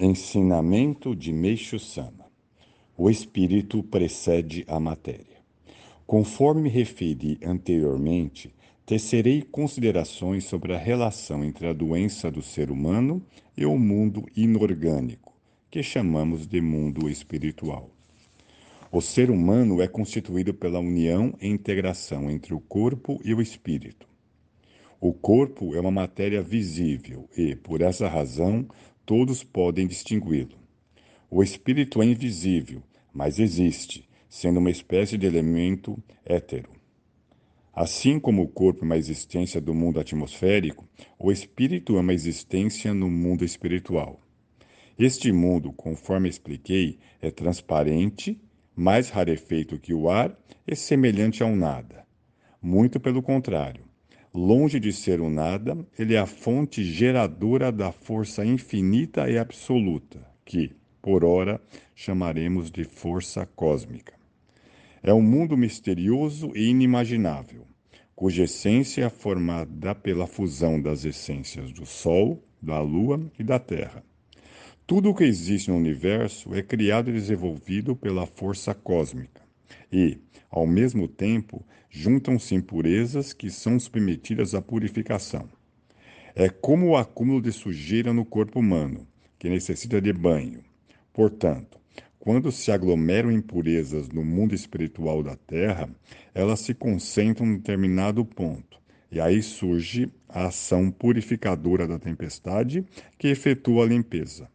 Ensinamento de Meixo Sama. O espírito precede a matéria. Conforme me referi anteriormente, tecerei considerações sobre a relação entre a doença do ser humano e o mundo inorgânico, que chamamos de mundo espiritual. O ser humano é constituído pela união e integração entre o corpo e o espírito. O corpo é uma matéria visível e, por essa razão, todos podem distingui-lo. O espírito é invisível, mas existe, sendo uma espécie de elemento hétero. Assim como o corpo é uma existência do mundo atmosférico, o espírito é uma existência no mundo espiritual. Este mundo, conforme expliquei, é transparente, mais rarefeito que o ar e semelhante ao nada. Muito pelo contrário. Longe de ser o nada, ele é a fonte geradora da força infinita e absoluta, que, por ora, chamaremos de força cósmica. É um mundo misterioso e inimaginável, cuja essência é formada pela fusão das essências do Sol, da Lua e da Terra. Tudo o que existe no universo é criado e desenvolvido pela força cósmica. E, ao mesmo tempo, juntam-se impurezas que são submetidas à purificação. É como o acúmulo de sujeira no corpo humano, que necessita de banho. Portanto, quando se aglomeram impurezas no mundo espiritual da Terra, elas se concentram em determinado ponto, e aí surge a ação purificadora da tempestade que efetua a limpeza.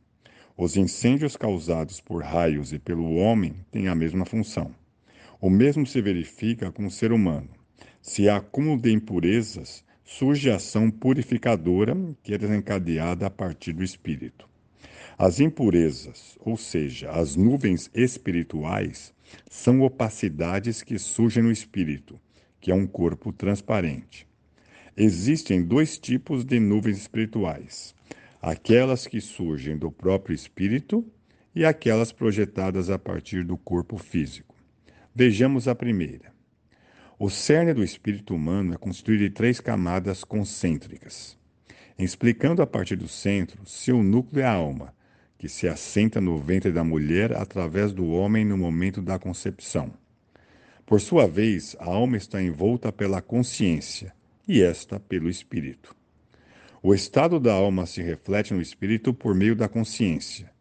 Os incêndios causados por raios e pelo homem têm a mesma função. O mesmo se verifica com o ser humano. Se há acúmulo de impurezas, surge a ação purificadora que é desencadeada a partir do espírito. As impurezas, ou seja, as nuvens espirituais, são opacidades que surgem no espírito, que é um corpo transparente. Existem dois tipos de nuvens espirituais: aquelas que surgem do próprio espírito e aquelas projetadas a partir do corpo físico. Vejamos a primeira. O cerne do espírito humano é constituído de três camadas concêntricas. Explicando a partir do centro, seu núcleo é a alma, que se assenta no ventre da mulher através do homem no momento da concepção. Por sua vez, a alma está envolta pela consciência e esta pelo espírito. O estado da alma se reflete no espírito por meio da consciência,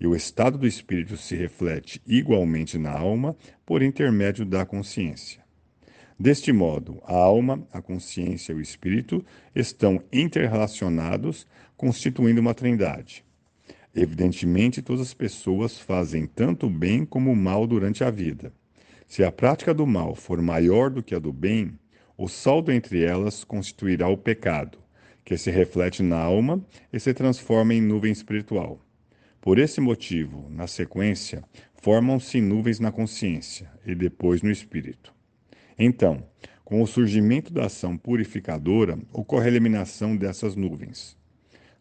e o estado do espírito se reflete igualmente na alma por intermédio da consciência. Deste modo, a alma, a consciência e o espírito estão interrelacionados, constituindo uma trindade. Evidentemente, todas as pessoas fazem tanto o bem como o mal durante a vida. Se a prática do mal for maior do que a do bem, o saldo entre elas constituirá o pecado, que se reflete na alma e se transforma em nuvem espiritual. Por esse motivo, na sequência, formam-se nuvens na consciência e depois no espírito. Então, com o surgimento da ação purificadora, ocorre a eliminação dessas nuvens.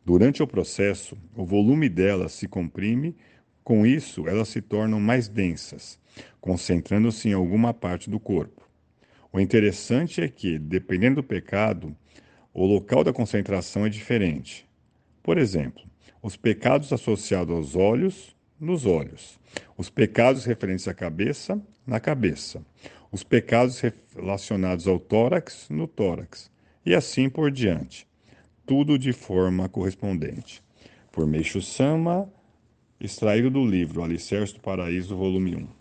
Durante o processo, o volume delas se comprime, com isso, elas se tornam mais densas, concentrando-se em alguma parte do corpo. O interessante é que, dependendo do pecado, o local da concentração é diferente. Por exemplo, os pecados associados aos olhos, nos olhos, os pecados referentes à cabeça, na cabeça, os pecados relacionados ao tórax, no tórax, e assim por diante, tudo de forma correspondente. Por Meixo Sama, extraído do livro Alicerce do Paraíso, volume 1.